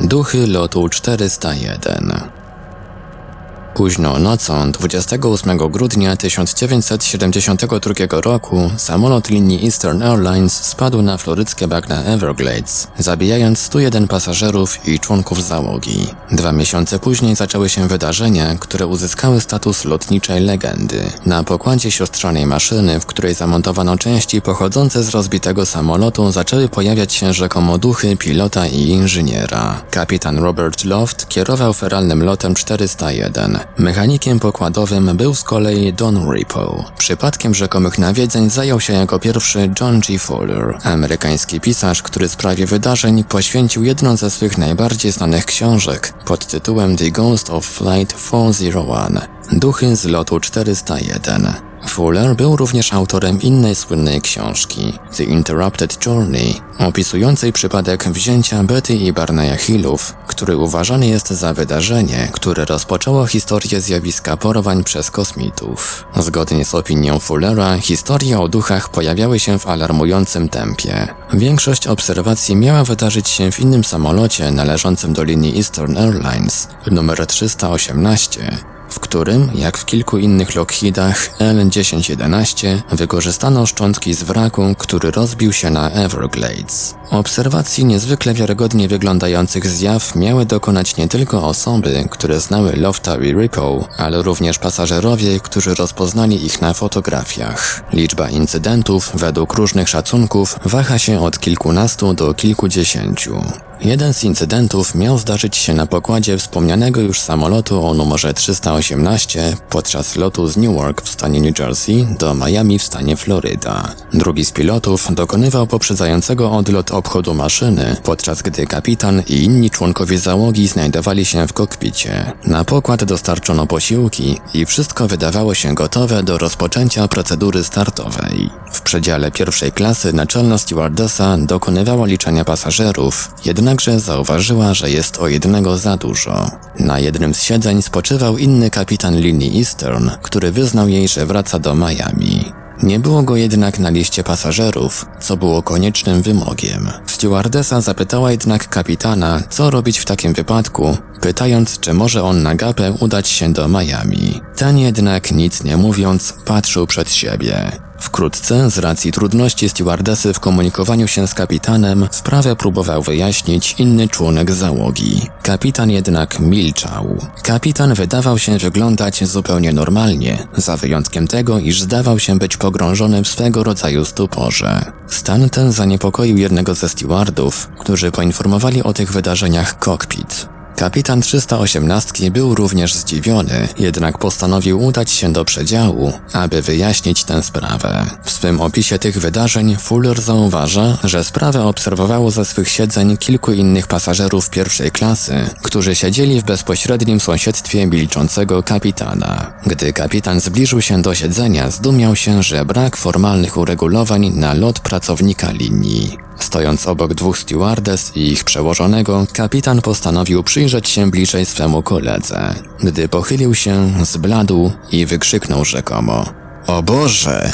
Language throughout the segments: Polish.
Duchy lotu 401 Późno nocą 28 grudnia 1972 roku samolot linii Eastern Airlines spadł na floryckie bagna Everglades, zabijając 101 pasażerów i członków załogi. Dwa miesiące później zaczęły się wydarzenia, które uzyskały status lotniczej legendy. Na pokładzie siostrzanej maszyny, w której zamontowano części pochodzące z rozbitego samolotu, zaczęły pojawiać się rzekomo duchy pilota i inżyniera. Kapitan Robert Loft kierował feralnym lotem 401. Mechanikiem pokładowym był z kolei Don Ripo. Przypadkiem rzekomych nawiedzeń zajął się jako pierwszy John G. Fowler, amerykański pisarz, który sprawie wydarzeń poświęcił jedną ze swych najbardziej znanych książek pod tytułem The Ghost of Flight 401 Duchy z lotu 401. Fuller był również autorem innej słynnej książki, The Interrupted Journey, opisującej przypadek wzięcia Betty i Barneya Hillów, który uważany jest za wydarzenie, które rozpoczęło historię zjawiska porwań przez kosmitów. Zgodnie z opinią Fullera, historie o duchach pojawiały się w alarmującym tempie. Większość obserwacji miała wydarzyć się w innym samolocie należącym do linii Eastern Airlines, numer 318, w którym, jak w kilku innych Lockheedach L-1011, wykorzystano szczątki z wraku, który rozbił się na Everglades. Obserwacji niezwykle wiarygodnie wyglądających zjaw miały dokonać nie tylko osoby, które znały Lofta i Ripple, ale również pasażerowie, którzy rozpoznali ich na fotografiach. Liczba incydentów, według różnych szacunków, waha się od kilkunastu do kilkudziesięciu. Jeden z incydentów miał zdarzyć się na pokładzie wspomnianego już samolotu o numerze 318 podczas lotu z Newark w stanie New Jersey do Miami w stanie Floryda. Drugi z pilotów dokonywał poprzedzającego odlot obchodu maszyny, podczas gdy kapitan i inni członkowie załogi znajdowali się w kokpicie. Na pokład dostarczono posiłki i wszystko wydawało się gotowe do rozpoczęcia procedury startowej. W przedziale pierwszej klasy naczelna stewardessa dokonywała liczenia pasażerów, jednakże zauważyła, że jest o jednego za dużo. Na jednym z siedzeń spoczywał inny kapitan linii Eastern, który wyznał jej, że wraca do Miami. Nie było go jednak na liście pasażerów, co było koniecznym wymogiem. Stewardesa zapytała jednak kapitana, co robić w takim wypadku, pytając, czy może on na gapę udać się do Miami. Ten jednak nic nie mówiąc, patrzył przed siebie. Wkrótce, z racji trudności stewardesy w komunikowaniu się z kapitanem, sprawę próbował wyjaśnić inny członek załogi. Kapitan jednak milczał. Kapitan wydawał się wyglądać zupełnie normalnie, za wyjątkiem tego, iż zdawał się być pogrążony w swego rodzaju stuporze. Stan ten zaniepokoił jednego ze stewardów, którzy poinformowali o tych wydarzeniach kokpit. Kapitan 318 był również zdziwiony, jednak postanowił udać się do przedziału, aby wyjaśnić tę sprawę. W swym opisie tych wydarzeń Fuller zauważa, że sprawę obserwowało ze swych siedzeń kilku innych pasażerów pierwszej klasy, którzy siedzieli w bezpośrednim sąsiedztwie milczącego kapitana. Gdy kapitan zbliżył się do siedzenia, zdumiał się, że brak formalnych uregulowań na lot pracownika linii. Stojąc obok dwóch stewardes i ich przełożonego, kapitan postanowił przyjrzeć się bliżej swemu koledze. Gdy pochylił się, zbladł i wykrzyknął rzekomo: O Boże!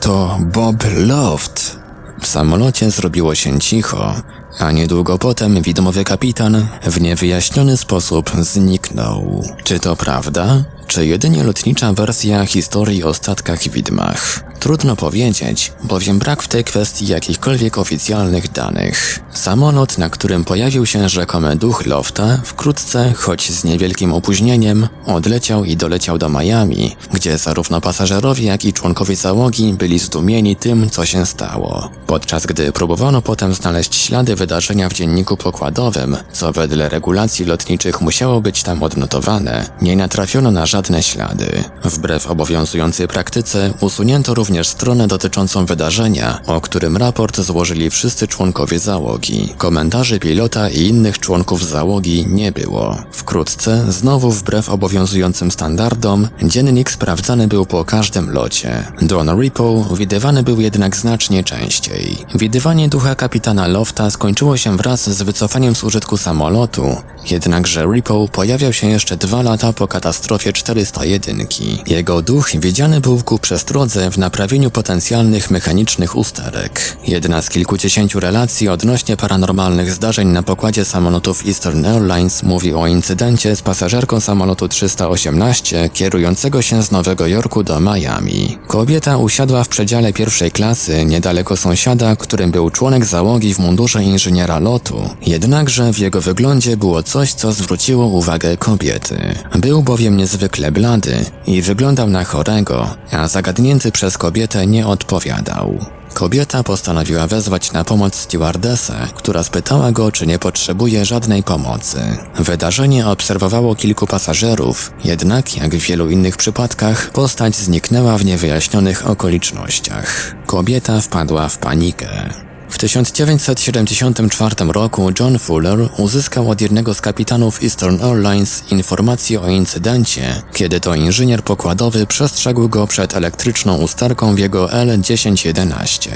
To Bob Loft! W samolocie zrobiło się cicho, a niedługo potem widmowy kapitan w niewyjaśniony sposób zniknął. Czy to prawda? Czy jedynie lotnicza wersja historii o statkach widmach? Trudno powiedzieć, bowiem brak w tej kwestii jakichkolwiek oficjalnych danych. Samolot, na którym pojawił się rzekomy duch Lofta, wkrótce, choć z niewielkim opóźnieniem, odleciał i doleciał do Miami, gdzie zarówno pasażerowie, jak i członkowie załogi byli zdumieni tym, co się stało. Podczas gdy próbowano potem znaleźć ślady wydarzenia w dzienniku pokładowym, co wedle regulacji lotniczych musiało być tam odnotowane, nie natrafiono na żadne ślady. Wbrew obowiązującej praktyce usunięto również również stronę dotyczącą wydarzenia, o którym raport złożyli wszyscy członkowie załogi. Komentarzy pilota i innych członków załogi nie było. Wkrótce, znowu wbrew obowiązującym standardom, dziennik sprawdzany był po każdym locie. Don Ripo widywany był jednak znacznie częściej. Widywanie ducha kapitana Lofta skończyło się wraz z wycofaniem z użytku samolotu, jednakże Ripo pojawiał się jeszcze dwa lata po katastrofie 401. Jego duch widziany był ku przestrodze w naprawieniu naprawieniu potencjalnych mechanicznych usterek. Jedna z kilkudziesięciu relacji odnośnie paranormalnych zdarzeń na pokładzie samolotów Eastern Airlines mówi o incydencie z pasażerką samolotu 318 kierującego się z Nowego Jorku do Miami. Kobieta usiadła w przedziale pierwszej klasy niedaleko sąsiada, którym był członek załogi w mundurze inżyniera lotu. Jednakże w jego wyglądzie było coś, co zwróciło uwagę kobiety. Był bowiem niezwykle blady i wyglądał na chorego, a zagadnięty przez kobietę nie odpowiadał. Kobieta postanowiła wezwać na pomoc stewardesę, która spytała go, czy nie potrzebuje żadnej pomocy. Wydarzenie obserwowało kilku pasażerów, jednak jak w wielu innych przypadkach, postać zniknęła w niewyjaśnionych okolicznościach. Kobieta wpadła w panikę. W 1974 roku John Fuller uzyskał od jednego z kapitanów Eastern Airlines informację o incydencie, kiedy to inżynier pokładowy przestrzegł go przed elektryczną usterką w jego L1011.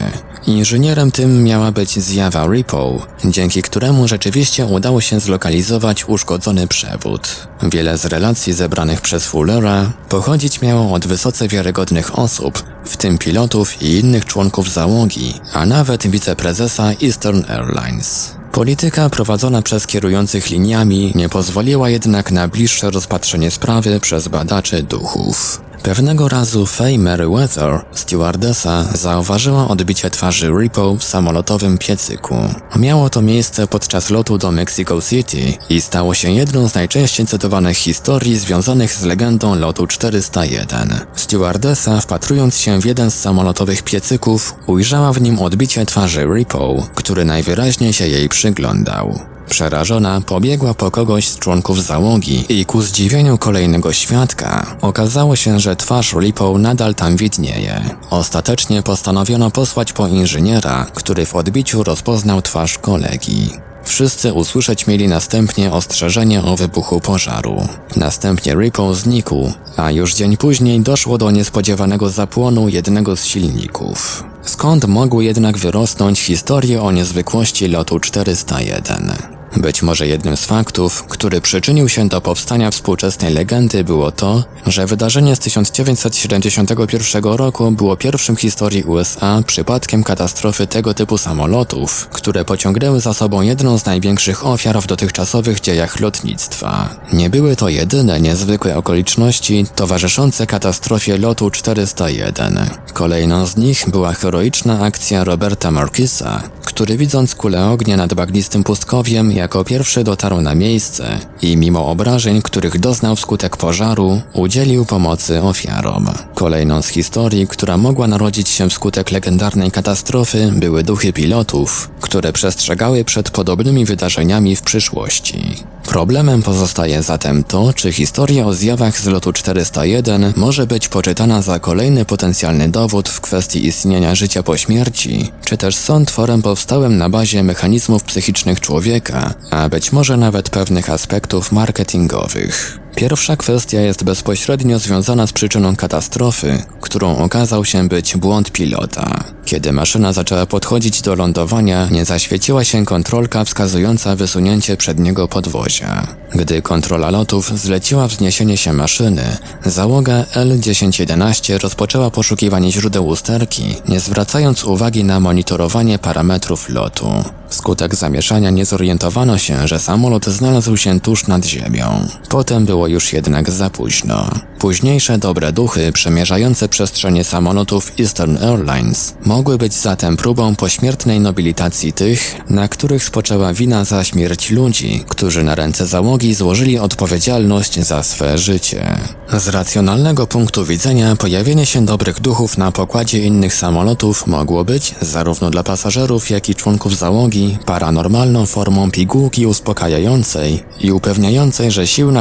Inżynierem tym miała być zjawa Ripple, dzięki któremu rzeczywiście udało się zlokalizować uszkodzony przewód. Wiele z relacji zebranych przez Fullera pochodzić miało od wysoce wiarygodnych osób, w tym pilotów i innych członków załogi, a nawet wiceprezesa Eastern Airlines. Polityka prowadzona przez kierujących liniami nie pozwoliła jednak na bliższe rozpatrzenie sprawy przez badaczy duchów. Pewnego razu Faye Meriwether, stewardesa, zauważyła odbicie twarzy Repo w samolotowym piecyku. Miało to miejsce podczas lotu do Mexico City i stało się jedną z najczęściej cytowanych historii związanych z legendą lotu 401. Stewardesa, wpatrując się w jeden z samolotowych piecyków, ujrzała w nim odbicie twarzy Repo, który najwyraźniej się jej przyglądał. Przerażona pobiegła po kogoś z członków załogi i ku zdziwieniu kolejnego świadka okazało się, że twarz Ripo nadal tam widnieje. Ostatecznie postanowiono posłać po inżyniera, który w odbiciu rozpoznał twarz kolegi. Wszyscy usłyszeć mieli następnie ostrzeżenie o wybuchu pożaru. Następnie Ripo znikł, a już dzień później doszło do niespodziewanego zapłonu jednego z silników. Skąd mogły jednak wyrosnąć historie o niezwykłości lotu 401? Być może jednym z faktów, który przyczynił się do powstania współczesnej legendy było to, że wydarzenie z 1971 roku było pierwszym w historii USA przypadkiem katastrofy tego typu samolotów, które pociągnęły za sobą jedną z największych ofiar w dotychczasowych dziejach lotnictwa. Nie były to jedyne niezwykłe okoliczności towarzyszące katastrofie lotu 401. Kolejną z nich była heroiczna akcja Roberta Marquisa, który widząc kulę ognia nad bagnistym pustkowiem jako pierwszy dotarł na miejsce i mimo obrażeń, których doznał wskutek pożaru, udzielił pomocy ofiarom. Kolejną z historii, która mogła narodzić się wskutek legendarnej katastrofy, były duchy pilotów, które przestrzegały przed podobnymi wydarzeniami w przyszłości. Problemem pozostaje zatem to, czy historia o zjawach z lotu 401 może być poczytana za kolejny potencjalny dowód w kwestii istnienia życia po śmierci, czy też są tworem powstałym na bazie mechanizmów psychicznych człowieka, a być może nawet pewnych aspektów marketingowych. Pierwsza kwestia jest bezpośrednio związana z przyczyną katastrofy, którą okazał się być błąd pilota. Kiedy maszyna zaczęła podchodzić do lądowania, nie zaświeciła się kontrolka wskazująca wysunięcie przedniego podwozia. Gdy kontrola lotów zleciła wzniesienie się maszyny, załoga L-1011 rozpoczęła poszukiwanie źródeł usterki, nie zwracając uwagi na monitorowanie parametrów lotu. Wskutek zamieszania nie zorientowano się, że samolot znalazł się tuż nad ziemią. Potem było już jednak za późno. Późniejsze dobre duchy przemierzające przestrzenie samolotów Eastern Airlines mogły być zatem próbą pośmiertnej nobilitacji tych, na których spoczęła wina za śmierć ludzi, którzy na ręce załogi złożyli odpowiedzialność za swe życie. Z racjonalnego punktu widzenia pojawienie się dobrych duchów na pokładzie innych samolotów mogło być, zarówno dla pasażerów, jak i członków załogi, paranormalną formą pigułki uspokajającej i upewniającej, że siły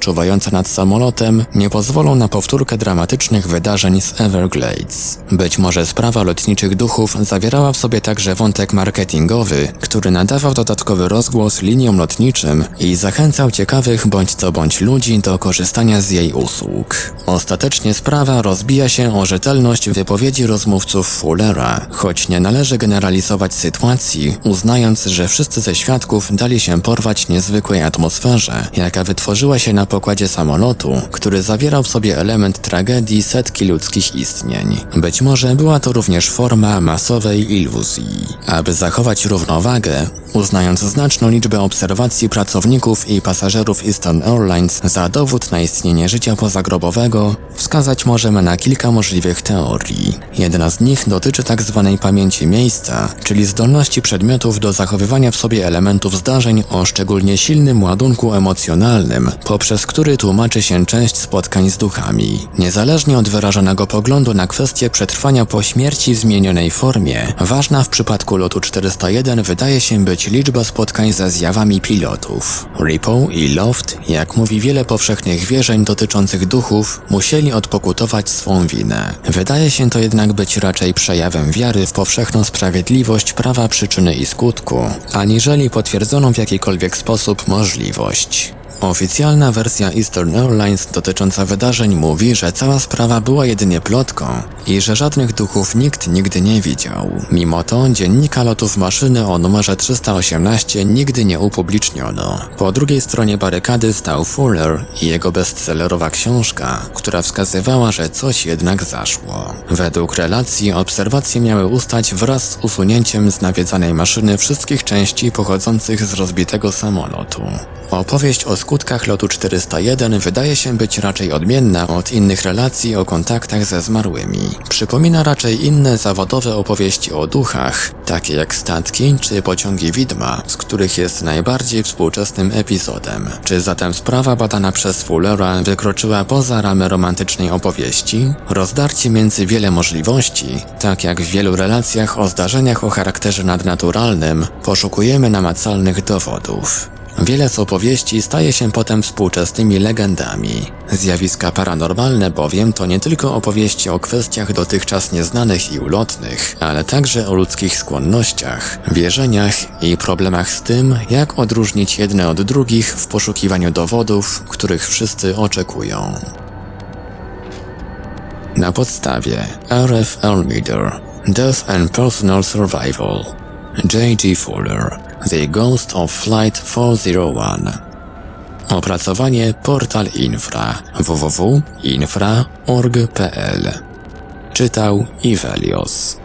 czuwające nad samolotem nie pozwolą na powtórkę dramatycznych wydarzeń z Everglades. Być może sprawa lotniczych duchów zawierała w sobie także wątek marketingowy, który nadawał dodatkowy rozgłos liniom lotniczym i zachęcał ciekawych bądź co bądź ludzi do korzystania z jej usług. Ostatecznie sprawa rozbija się o rzetelność wypowiedzi rozmówców Fullera, choć nie należy generalizować sytuacji, uznając, że wszyscy ze świadków dali się porwać niezwykłej atmosferze, jaka wytworzyła się się na pokładzie samolotu, który zawierał w sobie element tragedii setki ludzkich istnień. Być może była to również forma masowej iluzji. Aby zachować równowagę, uznając znaczną liczbę obserwacji pracowników i pasażerów Eastern Airlines za dowód na istnienie życia pozagrobowego, wskazać możemy na kilka możliwych teorii. Jedna z nich dotyczy tzw. Tak pamięci miejsca, czyli zdolności przedmiotów do zachowywania w sobie elementów zdarzeń o szczególnie silnym ładunku emocjonalnym, poprzez który tłumaczy się część spotkań z duchami. Niezależnie od wyrażonego poglądu na kwestię przetrwania po śmierci w zmienionej formie, ważna w przypadku lotu 401 wydaje się być liczba spotkań ze zjawami pilotów. Ripple i Loft, jak mówi wiele powszechnych wierzeń dotyczących duchów, musieli odpokutować swą winę. Wydaje się to jednak być raczej przejawem wiary w powszechną sprawiedliwość prawa przyczyny i skutku, aniżeli potwierdzoną w jakikolwiek sposób możliwość. Oficjalna wersja Eastern Airlines dotycząca wydarzeń mówi, że cała sprawa była jedynie plotką i że żadnych duchów nikt nigdy nie widział. Mimo to dziennika lotów maszyny o numerze 318 nigdy nie upubliczniono. Po drugiej stronie barykady stał Fuller i jego bestsellerowa książka, która wskazywała, że coś jednak zaszło. Według relacji obserwacje miały ustać wraz z usunięciem z nawiedzanej maszyny wszystkich części pochodzących z rozbitego samolotu. Opowieść o skutkach lotu 401 wydaje się być raczej odmienna od innych relacji o kontaktach ze zmarłymi. Przypomina raczej inne zawodowe opowieści o duchach, takie jak statki czy pociągi widma, z których jest najbardziej współczesnym epizodem. Czy zatem sprawa badana przez Fullera wykroczyła poza ramy romantycznej opowieści? Rozdarcie między wiele możliwości, tak jak w wielu relacjach o zdarzeniach o charakterze nadnaturalnym, poszukujemy namacalnych dowodów. Wiele z opowieści staje się potem współczesnymi legendami. Zjawiska paranormalne bowiem to nie tylko opowieści o kwestiach dotychczas nieznanych i ulotnych, ale także o ludzkich skłonnościach, wierzeniach i problemach z tym, jak odróżnić jedne od drugich w poszukiwaniu dowodów, których wszyscy oczekują. Na podstawie R.F. Elmider Death and Personal Survival J.G. Fuller The Ghost of Flight 401 Opracowanie Portal Infra www.infra.org.pl Czytał Ivelios